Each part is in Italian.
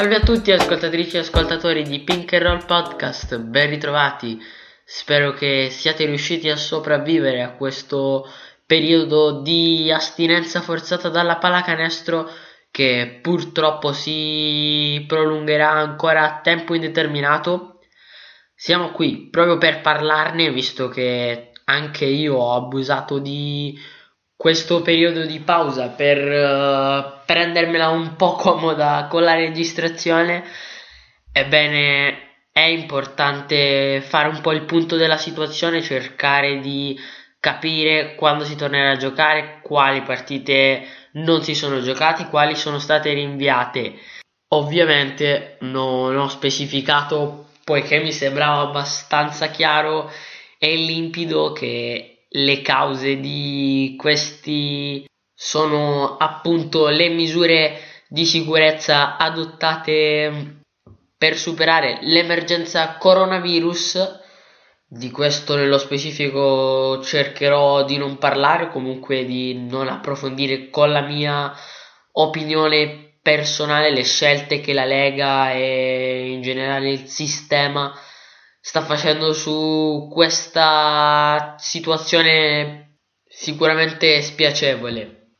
Salve a tutti ascoltatrici e ascoltatori di Pink and Roll Podcast, ben ritrovati. Spero che siate riusciti a sopravvivere a questo periodo di astinenza forzata dalla pallacanestro che purtroppo si prolungherà ancora a tempo indeterminato. Siamo qui proprio per parlarne, visto che anche io ho abusato di questo periodo di pausa per uh, prendermela un po' comoda con la registrazione, ebbene è importante fare un po' il punto della situazione, cercare di capire quando si tornerà a giocare, quali partite non si sono giocate, quali sono state rinviate. Ovviamente non ho specificato poiché mi sembrava abbastanza chiaro e limpido che le cause di questi sono appunto le misure di sicurezza adottate per superare l'emergenza coronavirus. Di questo nello specifico cercherò di non parlare, comunque di non approfondire con la mia opinione personale le scelte che la Lega e in generale il sistema sta facendo su questa situazione sicuramente spiacevole.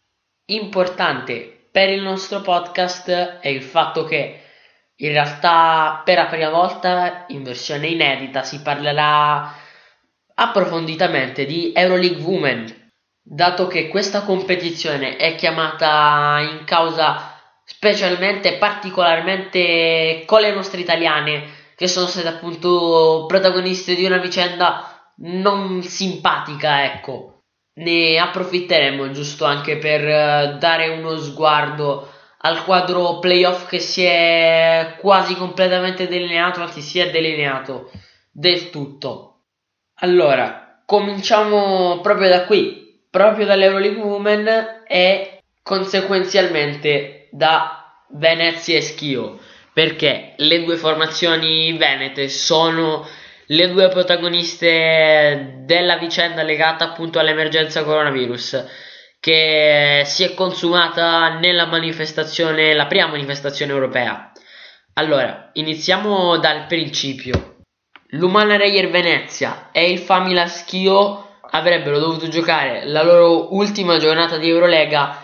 Importante per il nostro podcast è il fatto che in realtà per la prima volta in versione inedita si parlerà approfonditamente di Euroleague Women, dato che questa competizione è chiamata in causa specialmente particolarmente con le nostre italiane che sono state appunto protagoniste di una vicenda non simpatica, ecco. Ne approfitteremo giusto anche per uh, dare uno sguardo al quadro playoff che si è quasi completamente delineato, anzi si è delineato del tutto. Allora, cominciamo proprio da qui, proprio dall'Euroleague Women e conseguenzialmente da Venezia e Schio perché le due formazioni venete sono le due protagoniste della vicenda legata appunto all'emergenza coronavirus che si è consumata nella manifestazione, la prima manifestazione europea. Allora, iniziamo dal principio. L'Umana Reyer Venezia e il Famila Schio avrebbero dovuto giocare la loro ultima giornata di Eurolega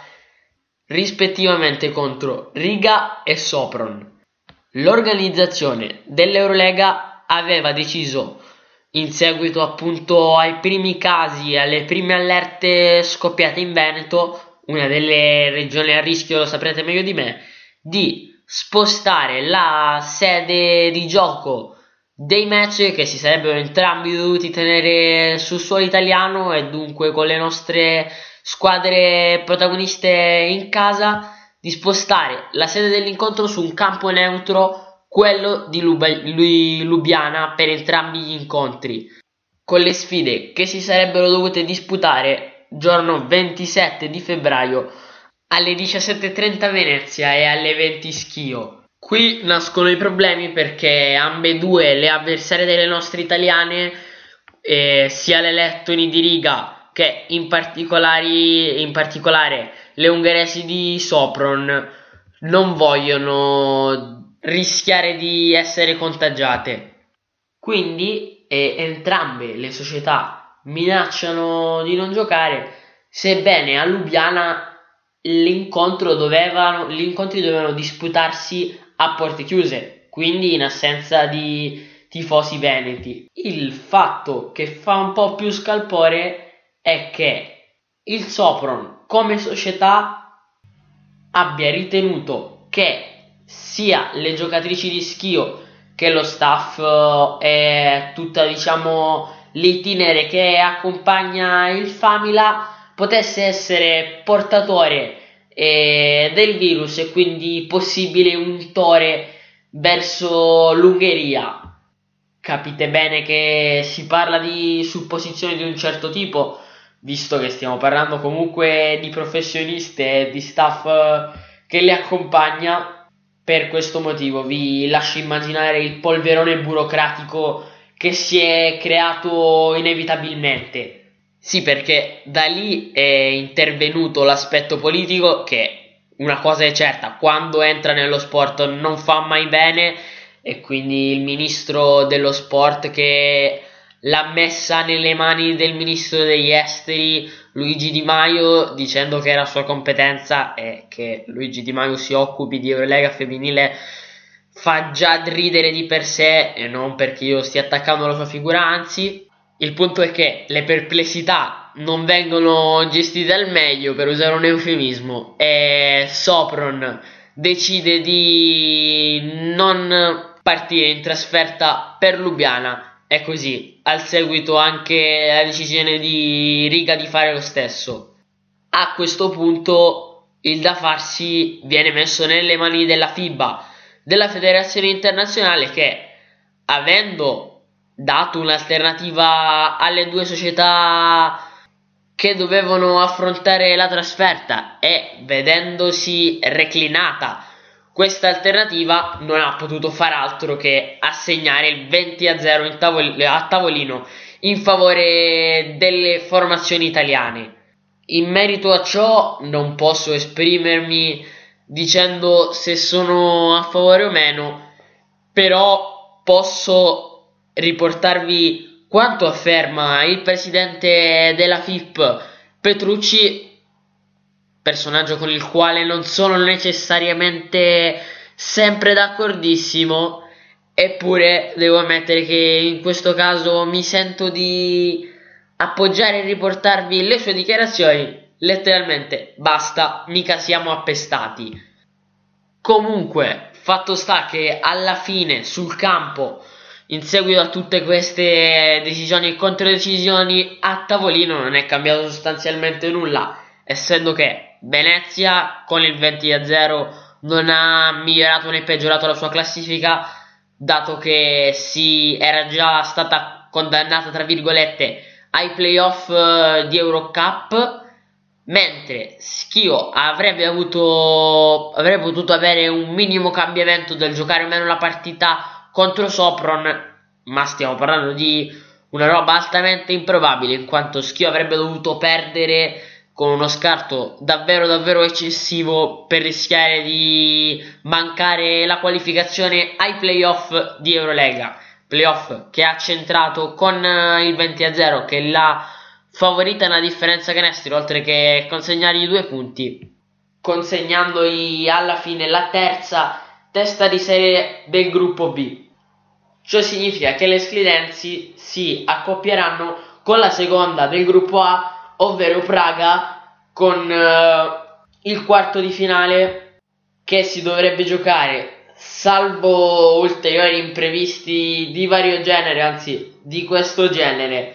rispettivamente contro Riga e Sopron. L'organizzazione dell'Eurolega aveva deciso, in seguito appunto ai primi casi e alle prime allerte scoppiate in Veneto, una delle regioni a rischio, lo saprete meglio di me, di spostare la sede di gioco dei match che si sarebbero entrambi dovuti tenere sul suolo italiano e dunque con le nostre squadre protagoniste in casa di spostare la sede dell'incontro su un campo neutro, quello di Lubiana, per entrambi gli incontri, con le sfide che si sarebbero dovute disputare giorno 27 di febbraio alle 17.30 Venezia e alle 20 Schio. Qui nascono i problemi perché ambedue le avversarie delle nostre italiane, eh, sia le lettoni di riga che in, in particolare le ungheresi di Sopron non vogliono rischiare di essere contagiate. Quindi eh, entrambe le società minacciano di non giocare, sebbene a Lubiana l'incontro dovevano, gli incontri dovevano disputarsi a porte chiuse, quindi in assenza di tifosi veneti. Il fatto che fa un po' più scalpore è che il Sopron come società abbia ritenuto che sia le giocatrici di schio che lo staff eh, e tutta diciamo l'itinere che accompagna il Famila potesse essere portatore eh, del virus e quindi possibile untore verso l'Ungheria. Capite bene che si parla di supposizioni di un certo tipo, visto che stiamo parlando comunque di professioniste e di staff eh, che le accompagna, per questo motivo vi lascio immaginare il polverone burocratico che si è creato inevitabilmente. Sì, perché da lì è intervenuto l'aspetto politico che una cosa è certa, quando entra nello sport non fa mai bene e quindi il ministro dello sport che l'ha messa nelle mani del ministro degli esteri Luigi Di Maio dicendo che era sua competenza e che Luigi Di Maio si occupi di Eurolega femminile fa già ridere di per sé e non perché io stia attaccando la sua figura, anzi il punto è che le perplessità non vengono gestite al meglio per usare un eufemismo e Sopron decide di non partire in trasferta per Lubiana è così, al seguito anche la decisione di Riga di fare lo stesso. A questo punto il da farsi viene messo nelle mani della FIBA, della Federazione Internazionale che, avendo dato un'alternativa alle due società che dovevano affrontare la trasferta e vedendosi reclinata questa alternativa non ha potuto far altro che assegnare il 20 a 0 tavol- a tavolino in favore delle formazioni italiane. In merito a ciò non posso esprimermi dicendo se sono a favore o meno, però posso riportarvi quanto afferma il presidente della FIP Petrucci personaggio con il quale non sono necessariamente sempre d'accordissimo, eppure devo ammettere che in questo caso mi sento di appoggiare e riportarvi le sue dichiarazioni. Letteralmente, basta, mica siamo appestati. Comunque, fatto sta che alla fine sul campo, in seguito a tutte queste decisioni e controdecisioni, a tavolino non è cambiato sostanzialmente nulla, essendo che Venezia con il 20 a 0 non ha migliorato né peggiorato la sua classifica, dato che si era già stata condannata, tra virgolette, ai playoff eh, di Eurocup, mentre Schio avrebbe avuto avrebbe potuto avere un minimo cambiamento del giocare meno la partita contro Sopron, ma stiamo parlando di una roba altamente improbabile, in quanto Schio avrebbe dovuto perdere con uno scarto davvero davvero eccessivo per rischiare di mancare la qualificazione ai playoff di Eurolega. Playoff che ha centrato con eh, il 20 a 0 che l'ha favorita nella differenza canestri oltre che consegnargli due punti consegnandogli alla fine la terza testa di serie del gruppo B. Ciò significa che le Sclidensi si accoppieranno con la seconda del gruppo A ovvero Praga con uh, il quarto di finale che si dovrebbe giocare salvo ulteriori imprevisti di vario genere, anzi di questo genere,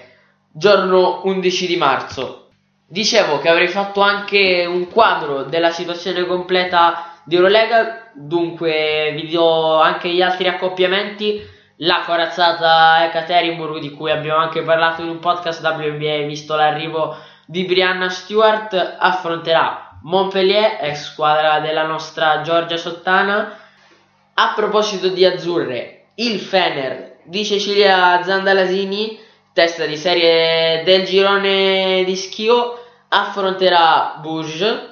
giorno 11 di marzo. Dicevo che avrei fatto anche un quadro della situazione completa di Eurolega, dunque vi do anche gli altri accoppiamenti. La corazzata Ekaterinburg di cui abbiamo anche parlato in un podcast WNBA visto l'arrivo di Brianna Stewart affronterà Montpellier, ex squadra della nostra Giorgia Sottana. A proposito di azzurre, il Fener di Cecilia Zandalasini, testa di serie del girone di Schio, affronterà Bourges.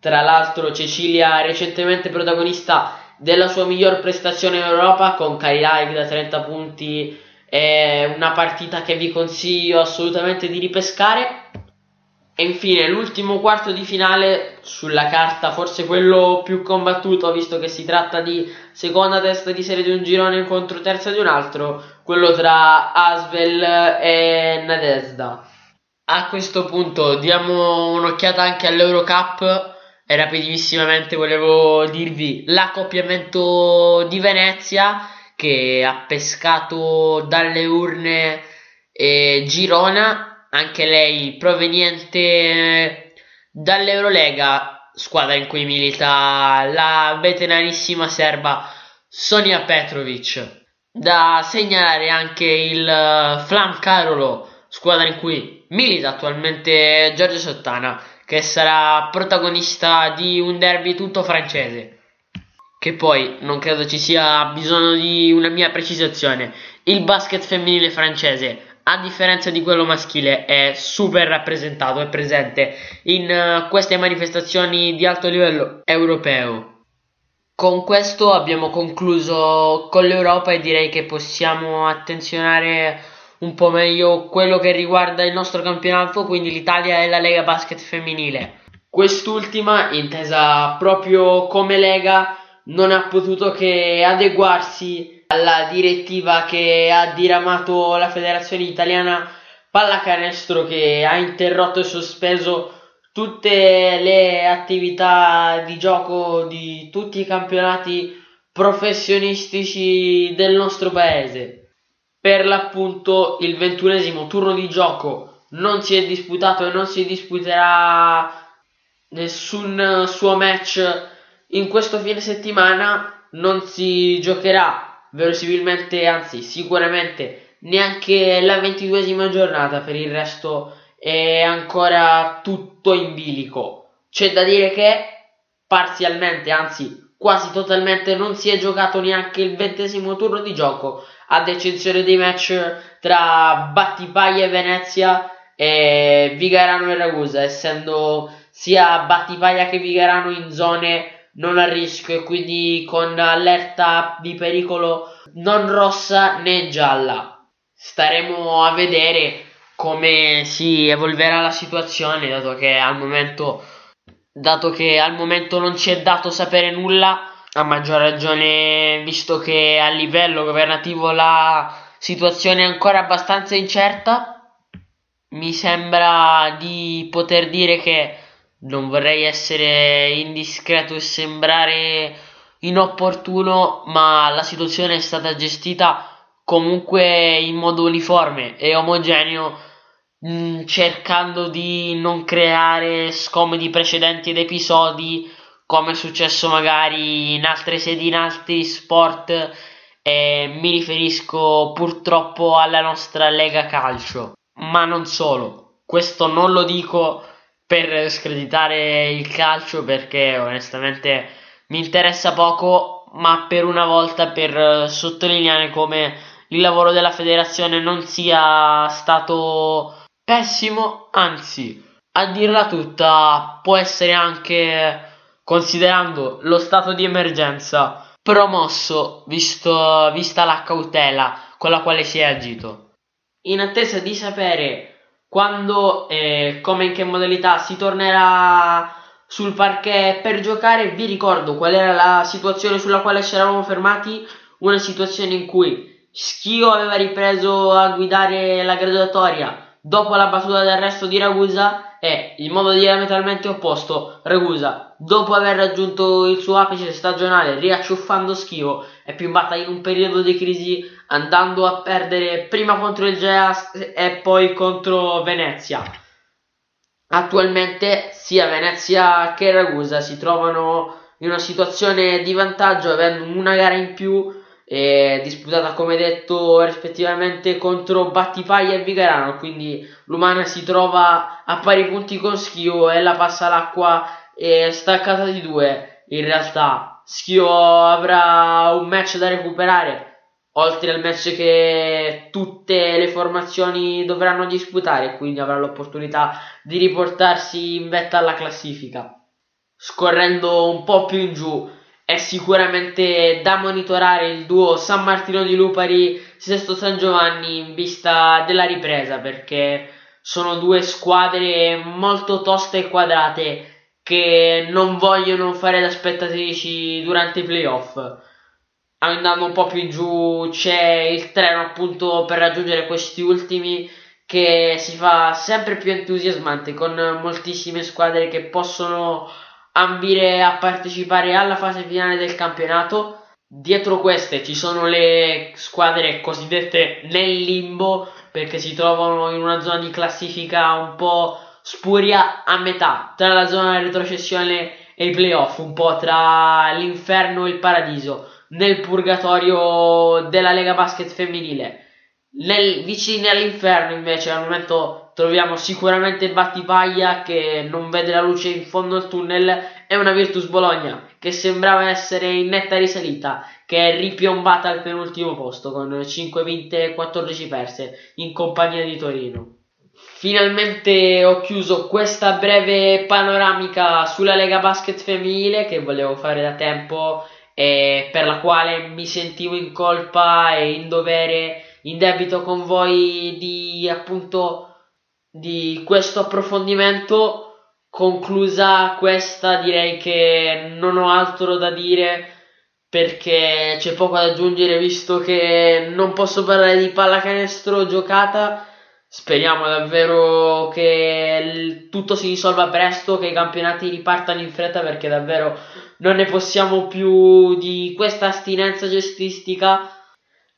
Tra l'altro Cecilia recentemente protagonista della sua miglior prestazione in Europa con Kai da 30 punti è una partita che vi consiglio assolutamente di ripescare e infine l'ultimo quarto di finale sulla carta, forse quello più combattuto, visto che si tratta di seconda testa di serie di un girone contro terza di un altro, quello tra Asvel e Nadesda. A questo punto diamo un'occhiata anche all'Eurocup e rapidissimamente volevo dirvi l'accoppiamento di Venezia che ha pescato dalle urne eh, Girona anche lei proveniente dall'Eurolega, squadra in cui milita la veteranissima serba Sonia Petrovic. Da segnalare anche il Flam Carolo, squadra in cui milita attualmente Giorgio Sottana, che sarà protagonista di un derby tutto francese. Che poi non credo ci sia bisogno di una mia precisazione. Il basket femminile francese a differenza di quello maschile, è super rappresentato, è presente in uh, queste manifestazioni di alto livello europeo. Con questo abbiamo concluso con l'Europa e direi che possiamo attenzionare un po' meglio quello che riguarda il nostro campionato, quindi l'Italia e la Lega Basket femminile. Quest'ultima, intesa proprio come Lega, non ha potuto che adeguarsi alla direttiva che ha diramato la Federazione Italiana Pallacanestro che ha interrotto e sospeso tutte le attività di gioco di tutti i campionati professionistici del nostro paese. Per l'appunto il ventunesimo turno di gioco non si è disputato e non si disputerà nessun suo match in questo fine settimana, non si giocherà verosimilmente, anzi sicuramente neanche la ventiduesima giornata per il resto è ancora tutto in bilico. C'è da dire che parzialmente, anzi quasi totalmente, non si è giocato neanche il ventesimo turno di gioco, ad eccezione dei match tra Battipaglia e Venezia e Vigarano e Ragusa, essendo sia Battipaglia che Vigarano in zone non a rischio e quindi con allerta di pericolo non rossa né gialla. Staremo a vedere come si evolverà la situazione, dato che al momento, dato che al momento non ci è dato sapere nulla, a maggior ragione visto che a livello governativo la situazione è ancora abbastanza incerta, mi sembra di poter dire che non vorrei essere indiscreto e sembrare inopportuno, ma la situazione è stata gestita comunque in modo uniforme e omogeneo mh, mm, cercando di non creare scomodi precedenti ed episodi come è successo magari in altre sedi, in altri sport. E mi riferisco purtroppo alla nostra Lega Calcio, ma non solo. Questo non lo dico per screditare il calcio perché onestamente mi interessa poco, ma per una volta per sottolineare come il lavoro della federazione non sia stato pessimo, anzi, a dirla tutta, può essere anche, considerando lo stato di emergenza, promosso visto, vista la cautela con la quale si è agito. In attesa di sapere quando e come in che modalità si tornerà sul parquet per giocare, vi ricordo qual era la situazione sulla quale ci eravamo fermati, una situazione in cui Schio aveva ripreso a guidare la graduatoria dopo la battuta d'arresto di Ragusa e, in modo diametralmente opposto, Ragusa, dopo aver raggiunto il suo apice stagionale riacciuffando Schio, è pimbata in un periodo di crisi andando a perdere prima contro il Geas e poi contro Venezia. Attualmente sia Venezia che Ragusa si trovano in una situazione di vantaggio avendo una gara in più eh, disputata come detto rispettivamente contro Battipaglia e Vigarano quindi l'Umana si trova a pari punti con Schio e la passa l'acqua è staccata di due. In realtà Schio avrà un match da recuperare oltre al match che tutte le formazioni dovranno disputare quindi avrà l'opportunità di riportarsi in vetta alla classifica. Scorrendo un po' più in giù è sicuramente da monitorare il duo San Martino di Lupari Sesto San Giovanni in vista della ripresa perché sono due squadre molto toste e quadrate che non vogliono fare da spettatrici durante i playoff andando un po' più in giù c'è il treno appunto per raggiungere questi ultimi che si fa sempre più entusiasmante con moltissime squadre che possono ambire a partecipare alla fase finale del campionato. Dietro queste ci sono le squadre cosiddette nel limbo perché si trovano in una zona di classifica un po' spuria a metà tra la zona di retrocessione e i playoff, un po' tra l'inferno e il paradiso, nel purgatorio della Lega Basket femminile. Nel, vicini all'inferno invece al momento troviamo sicuramente Battipaglia che non vede la luce in fondo al tunnel e una Virtus Bologna che sembrava essere in netta risalita che è ripiombata al penultimo posto con 5 vinte e 14 perse in compagnia di Torino. Finalmente ho chiuso questa breve panoramica sulla Lega Basket femminile che volevo fare da tempo e per la quale mi sentivo in colpa e in dovere, in debito con voi di appunto di questo approfondimento. Conclusa questa, direi che non ho altro da dire perché c'è poco da aggiungere visto che non posso parlare di pallacanestro giocata Speriamo davvero che il, tutto si risolva presto, che i campionati ripartano in fretta perché davvero non ne possiamo più di questa astinenza gestistica.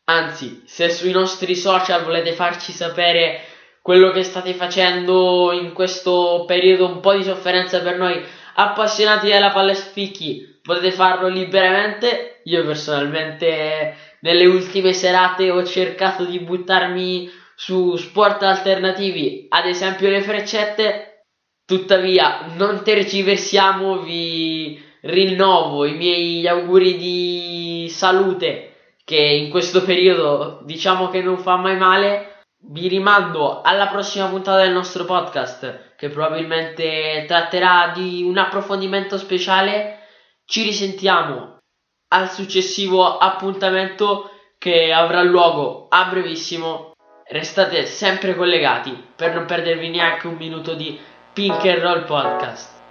Anzi, se sui nostri social volete farci sapere quello che state facendo in questo periodo un po' di sofferenza per noi appassionati della palesticchi, potete farlo liberamente. Io personalmente nelle ultime serate ho cercato di buttarmi su sport alternativi, ad esempio le freccette, tuttavia non tergiversiamo, vi rinnovo i miei auguri di salute che in questo periodo diciamo che non fa mai male. Vi rimando alla prossima puntata del nostro podcast che probabilmente tratterà di un approfondimento speciale. Ci risentiamo al successivo appuntamento che avrà luogo a brevissimo Restate sempre collegati per non perdervi neanche un minuto di Pink and Roll Podcast.